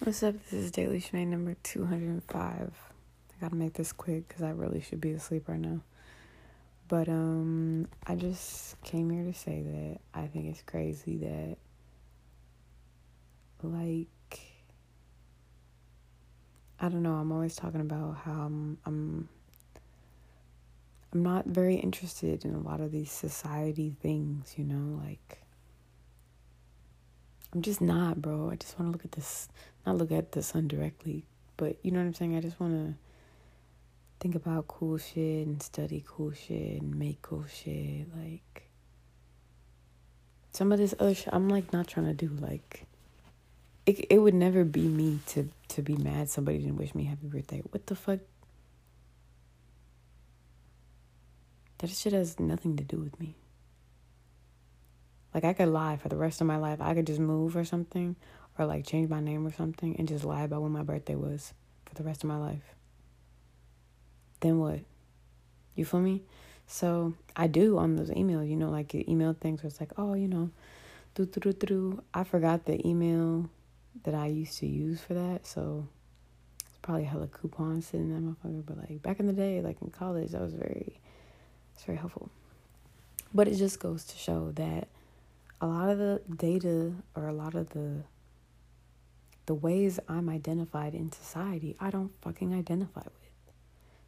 What's up? This is Daily Shmay number 205. I gotta make this quick because I really should be asleep right now. But um, I just came here to say that I think it's crazy that, like, I don't know. I'm always talking about how I'm I'm I'm not very interested in a lot of these society things, you know, like I'm just not, bro. I just want to look at this, not look at the sun directly, but you know what I'm saying? I just want to think about cool shit and study cool shit and make cool shit. Like, some of this other shit, I'm like not trying to do. Like, it, it would never be me to, to be mad somebody didn't wish me happy birthday. What the fuck? That shit has nothing to do with me. Like I could lie for the rest of my life. I could just move or something or like change my name or something and just lie about when my birthday was for the rest of my life. Then what? You feel me? So I do on those emails, you know, like email things where it's like, oh, you know, do do do do. I forgot the email that I used to use for that, so it's probably a hella coupons sitting in that motherfucker. But like back in the day, like in college, that was very, it's very helpful. But it just goes to show that a lot of the data or a lot of the the ways I'm identified in society, I don't fucking identify with.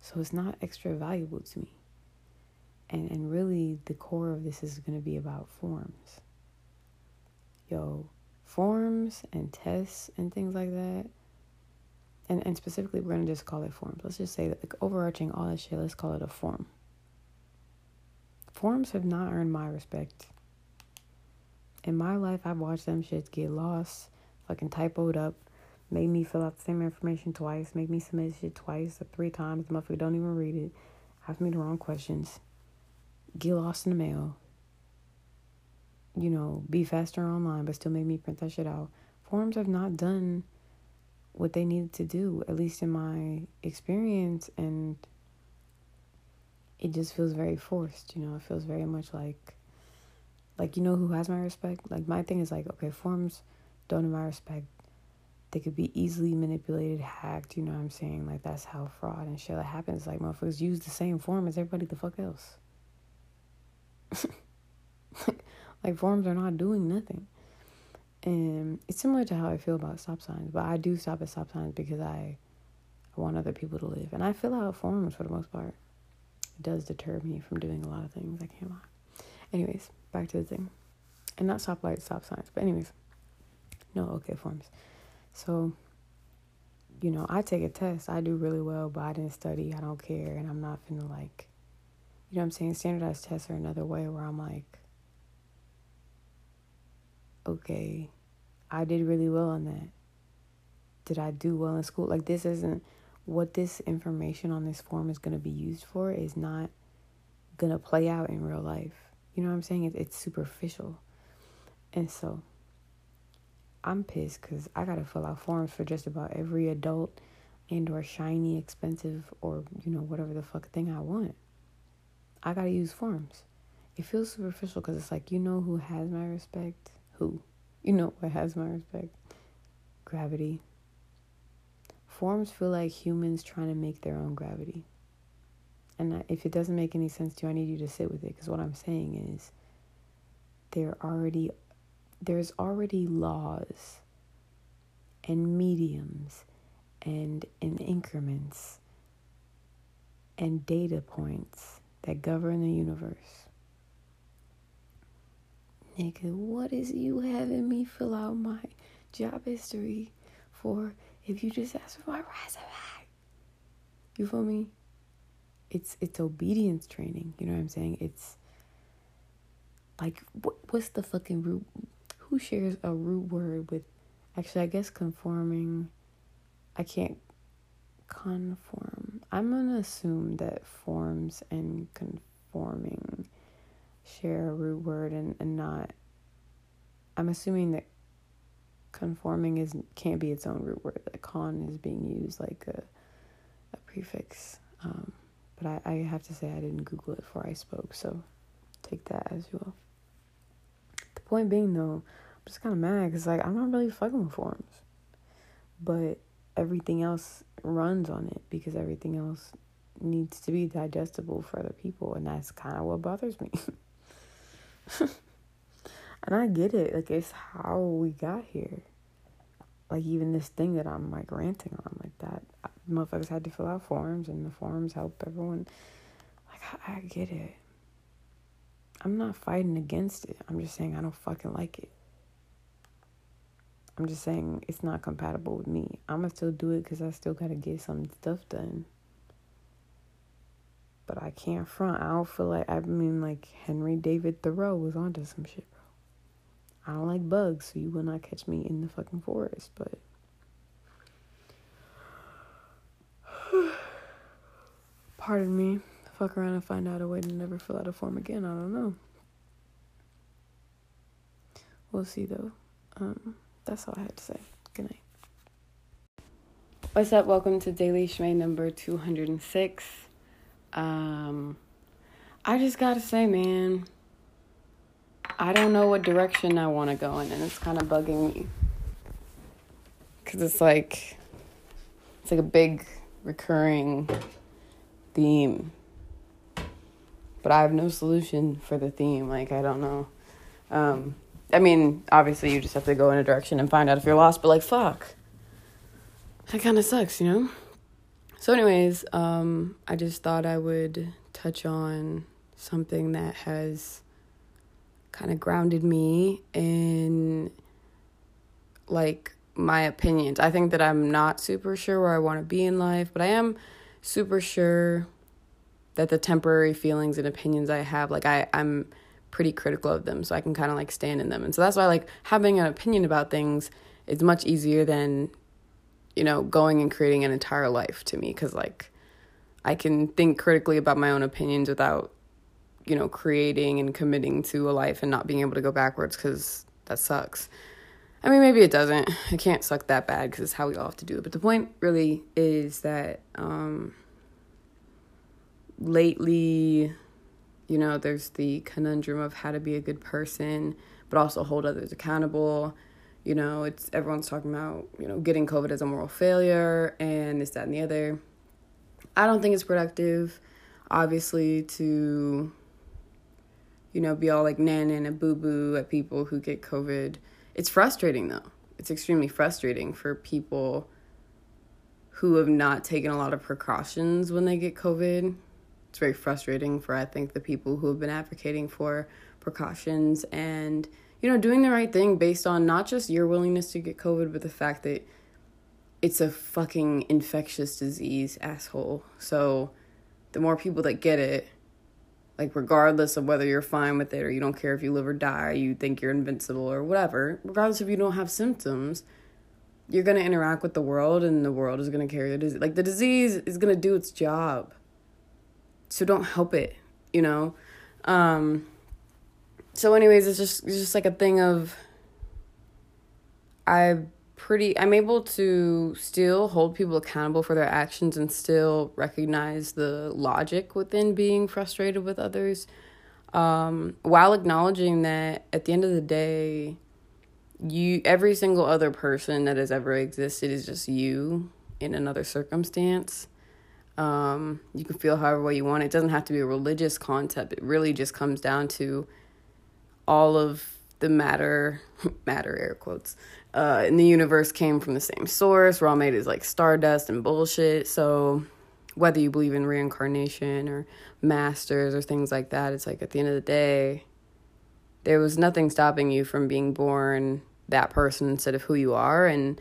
So it's not extra valuable to me. And and really the core of this is going to be about forms. Yo, forms and tests and things like that. And and specifically we're going to just call it forms. Let's just say that like overarching all that shit, let's call it a form. Forms have not earned my respect in my life, I've watched them shits get lost, fucking typoed up, made me fill out the same information twice, make me submit shit twice or three times. The motherfucker don't even read it, ask me the wrong questions, get lost in the mail. You know, be faster online, but still make me print that shit out. Forms have not done what they needed to do, at least in my experience, and it just feels very forced. You know, it feels very much like like, you know who has my respect? Like, my thing is like, okay, forms don't have my respect. They could be easily manipulated, hacked, you know what I'm saying? Like, that's how fraud and shit happens. Like, motherfuckers use the same form as everybody the fuck else. like, forms are not doing nothing. And it's similar to how I feel about stop signs, but I do stop at stop signs because I, I want other people to live. And I fill out forms for the most part. It does deter me from doing a lot of things, I can't lie. Anyways, back to the thing. And not stoplights, stop signs. But anyways. No, okay, forms. So, you know, I take a test. I do really well, but I didn't study. I don't care. And I'm not finna like, you know what I'm saying? Standardized tests are another way where I'm like, okay, I did really well on that. Did I do well in school? Like, this isn't what this information on this form is going to be used for, is not going to play out in real life. You know what I'm saying? It, it's superficial. And so I'm pissed because I got to fill out forms for just about every adult and or shiny, expensive, or, you know, whatever the fuck thing I want. I got to use forms. It feels superficial because it's like, you know who has my respect? Who? You know what has my respect? Gravity. Forms feel like humans trying to make their own gravity and if it doesn't make any sense to you, I need you to sit with it because what I'm saying is there already there's already laws and mediums and in increments and data points that govern the universe. Nigga, what is you having me fill out my job history for if you just ask for my resume? You feel me? It's it's obedience training. You know what I'm saying? It's like what what's the fucking root? Who shares a root word with? Actually, I guess conforming. I can't conform. I'm gonna assume that forms and conforming share a root word and, and not. I'm assuming that conforming is can't be its own root word. That con is being used like a a prefix. Um, but I, I have to say I didn't Google it before I spoke, so take that as you will. The point being, though, I'm just kind of mad because like I'm not really fucking with forms. but everything else runs on it because everything else needs to be digestible for other people and that's kind of what bothers me and i get it like it's how we got here like even this thing that i'm like ranting on like that motherfuckers had to fill out forms and the forms help everyone like I, I get it i'm not fighting against it i'm just saying i don't fucking like it I'm just saying it's not compatible with me. I'm gonna still do it because I still gotta get some stuff done. But I can't front. I don't feel like I mean like Henry David Thoreau was onto some shit, bro. I don't like bugs, so you will not catch me in the fucking forest. But pardon me, fuck around and find out a way to never fill out a form again. I don't know. We'll see though. Um. That's all I had to say. Good night. What's up? Welcome to Daily Shmay number 206. Um, I just gotta say, man, I don't know what direction I want to go in, and it's kind of bugging me. Because it's like, it's like a big recurring theme. But I have no solution for the theme. Like, I don't know. Um, I mean, obviously, you just have to go in a direction and find out if you're lost, but like, fuck. That kind of sucks, you know? So, anyways, um, I just thought I would touch on something that has kind of grounded me in like my opinions. I think that I'm not super sure where I want to be in life, but I am super sure that the temporary feelings and opinions I have, like I, I'm pretty critical of them so I can kind of like stand in them. And so that's why like having an opinion about things is much easier than you know going and creating an entire life to me cuz like I can think critically about my own opinions without you know creating and committing to a life and not being able to go backwards cuz that sucks. I mean, maybe it doesn't. It can't suck that bad because it's how we all have to do it. But the point really is that um, lately, you know, there's the conundrum of how to be a good person, but also hold others accountable. You know, it's everyone's talking about, you know, getting COVID as a moral failure and this, that, and the other. I don't think it's productive, obviously, to, you know, be all like nan and a boo boo at people who get COVID. It's frustrating though. It's extremely frustrating for people who have not taken a lot of precautions when they get COVID it's very frustrating for I think the people who have been advocating for precautions and you know doing the right thing based on not just your willingness to get COVID, but the fact that it's a fucking infectious disease, asshole. So the more people that get it, like regardless of whether you're fine with it or you don't care if you live or die, you think you're invincible or whatever, regardless if you don't have symptoms, you're going to interact with the world and the world is going to carry the disease. Like the disease is going to do its job so don't help it you know um so anyways it's just it's just like a thing of i pretty i'm able to still hold people accountable for their actions and still recognize the logic within being frustrated with others um, while acknowledging that at the end of the day you every single other person that has ever existed is just you in another circumstance um, you can feel however way you want. It doesn't have to be a religious concept. It really just comes down to all of the matter, matter air quotes, uh, the universe came from the same source. We're all made as like stardust and bullshit. So whether you believe in reincarnation or masters or things like that, it's like at the end of the day, there was nothing stopping you from being born that person instead of who you are. And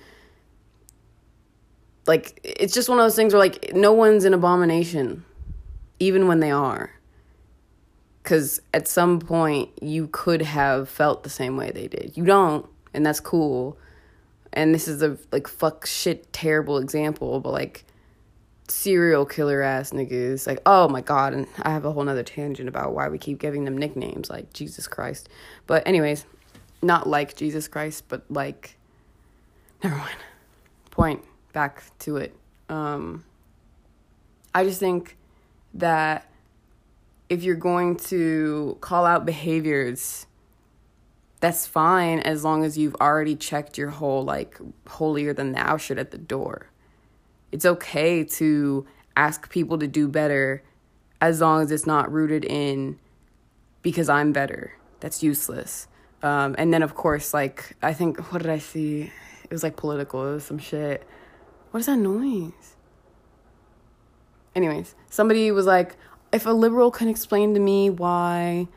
like it's just one of those things where like no one's an abomination even when they are cuz at some point you could have felt the same way they did you don't and that's cool and this is a like fuck shit terrible example but like serial killer ass niggas like oh my god and i have a whole nother tangent about why we keep giving them nicknames like jesus christ. But anyways not like jesus christ but like never mind. Point. Back to it. Um, I just think that if you're going to call out behaviors that's fine as long as you've already checked your whole like holier than thou shit at the door. It's okay to ask people to do better as long as it's not rooted in because I'm better. That's useless. Um, and then of course, like I think what did I see? It was like political. It was some shit. What is that noise? Anyways, somebody was like, if a liberal can explain to me why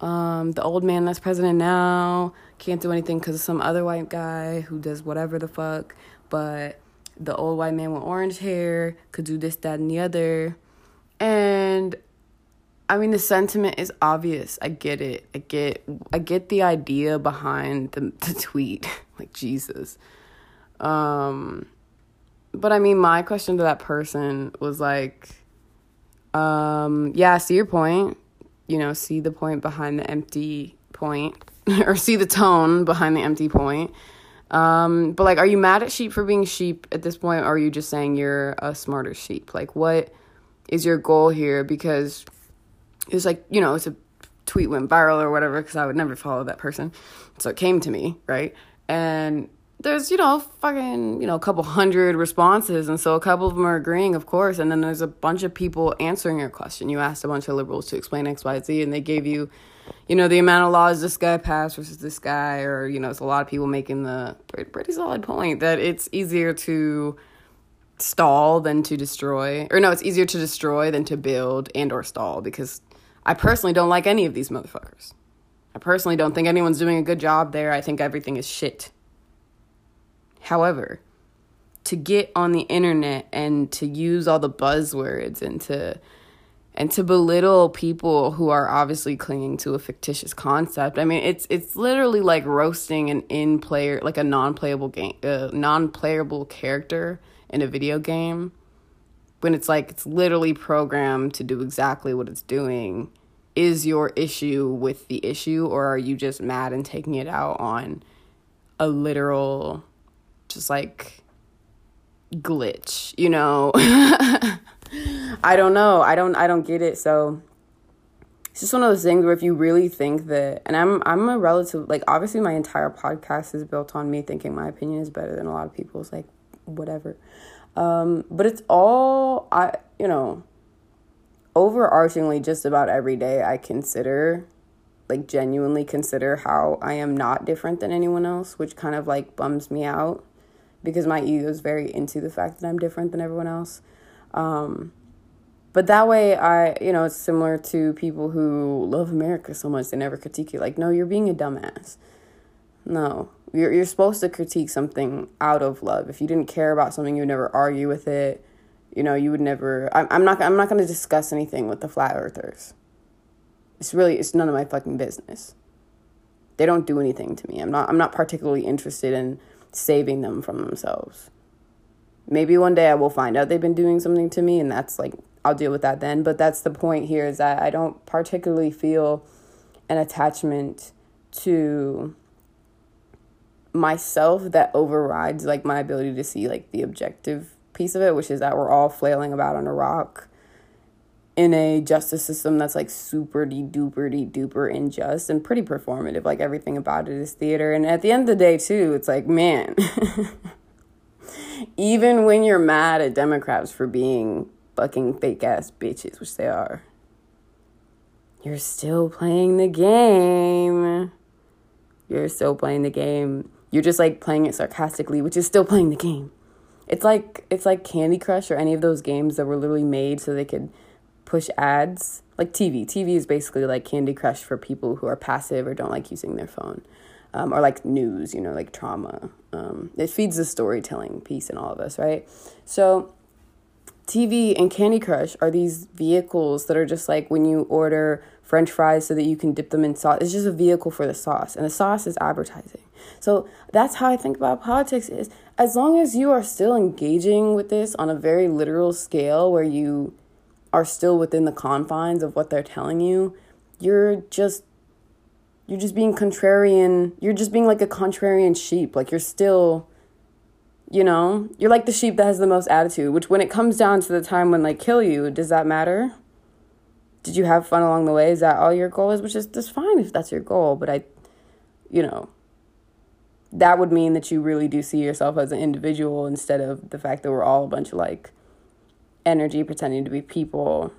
um, the old man that's president now can't do anything because of some other white guy who does whatever the fuck, but the old white man with orange hair could do this, that, and the other. And I mean the sentiment is obvious. I get it. I get I get the idea behind the the tweet. like Jesus. Um but I mean my question to that person was like um yeah, I see your point. You know, see the point behind the empty point or see the tone behind the empty point. Um but like are you mad at sheep for being sheep at this point or are you just saying you're a smarter sheep? Like what is your goal here because it's like you know it's a tweet went viral or whatever because I would never follow that person, so it came to me right, and there's you know fucking you know a couple hundred responses and so a couple of them are agreeing of course and then there's a bunch of people answering your question you asked a bunch of liberals to explain xyz and they gave you you know the amount of laws this guy passed versus this guy or you know it's a lot of people making the pretty solid point that it's easier to stall than to destroy or no it's easier to destroy than to build and or stall because I personally don't like any of these motherfuckers. I personally don't think anyone's doing a good job there. I think everything is shit. However, to get on the internet and to use all the buzzwords and to and to belittle people who are obviously clinging to a fictitious concept. I mean, it's it's literally like roasting an in player like a non-playable game uh, non-playable character in a video game when it's like it's literally programmed to do exactly what it's doing is your issue with the issue or are you just mad and taking it out on a literal just like glitch you know? I don't know. I don't i don't get it. So it's just one of those things where if you really think that and i'm i'm a relative like obviously my entire podcast is built on me thinking my opinion is better than a lot of people's like whatever. Um but it's all i you know overarchingly just about every day I consider like genuinely consider how I am not different than anyone else, which kind of like bums me out because my ego is very into the fact that I'm different than everyone else. Um, but that way, I, you know, it's similar to people who love America so much they never critique you. Like, no, you're being a dumbass. No, you're you're supposed to critique something out of love. If you didn't care about something, you would never argue with it you know, you would never. I'm, I'm not. I'm not going to discuss anything with the flat earthers. It's really. It's none of my fucking business. They don't do anything to me. I'm not. I'm not particularly interested in saving them from themselves. Maybe one day I will find out they've been doing something to me, and that's like I'll deal with that then. But that's the point here is that I don't particularly feel an attachment to myself that overrides like my ability to see like the objective piece of it, which is that we're all flailing about on a rock in a justice system that's like super duper de duper unjust and pretty performative. Like everything about it is theater. And at the end of the day, too, it's like, man, even when you're mad at Democrats for being fucking fake ass bitches, which they are, you're still playing the game. You're still playing the game. You're just like playing it sarcastically, which is still playing the game. It's like it's like Candy Crush or any of those games that were literally made so they could push ads. Like TV. TV is basically like Candy Crush for people who are passive or don't like using their phone. Um, or like news, you know, like trauma. Um, it feeds the storytelling piece in all of us, right? So, TV and Candy Crush are these vehicles that are just like when you order French fries so that you can dip them in sauce. It's just a vehicle for the sauce, and the sauce is advertising. So that's how I think about politics. Is as long as you are still engaging with this on a very literal scale where you are still within the confines of what they're telling you, you're just you're just being contrarian. You're just being like a contrarian sheep. Like you're still you know, you're like the sheep that has the most attitude, which when it comes down to the time when they kill you, does that matter? Did you have fun along the way? Is that all your goal is? Which is just fine if that's your goal, but I you know, that would mean that you really do see yourself as an individual instead of the fact that we're all a bunch of like energy pretending to be people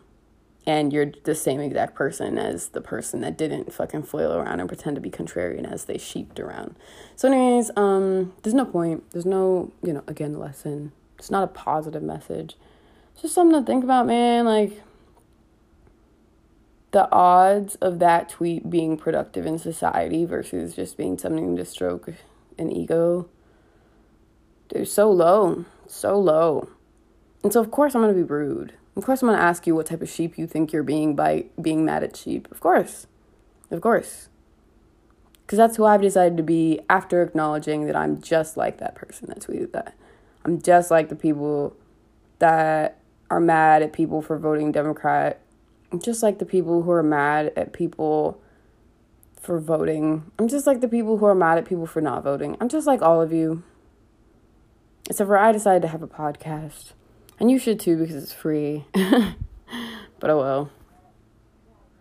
and you're the same exact person as the person that didn't fucking flail around and pretend to be contrarian as they sheeped around. So anyways, um there's no point. There's no, you know, again lesson. It's not a positive message. It's just something to think about, man, like the odds of that tweet being productive in society versus just being something to stroke an ego, they're so low, so low. And so, of course, I'm going to be rude. Of course, I'm going to ask you what type of sheep you think you're being by being mad at sheep. Of course. Of course. Because that's who I've decided to be after acknowledging that I'm just like that person that tweeted that. I'm just like the people that are mad at people for voting Democrat. I'm just like the people who are mad at people for voting. I'm just like the people who are mad at people for not voting. I'm just like all of you. Except for I decided to have a podcast. And you should too because it's free. but oh well.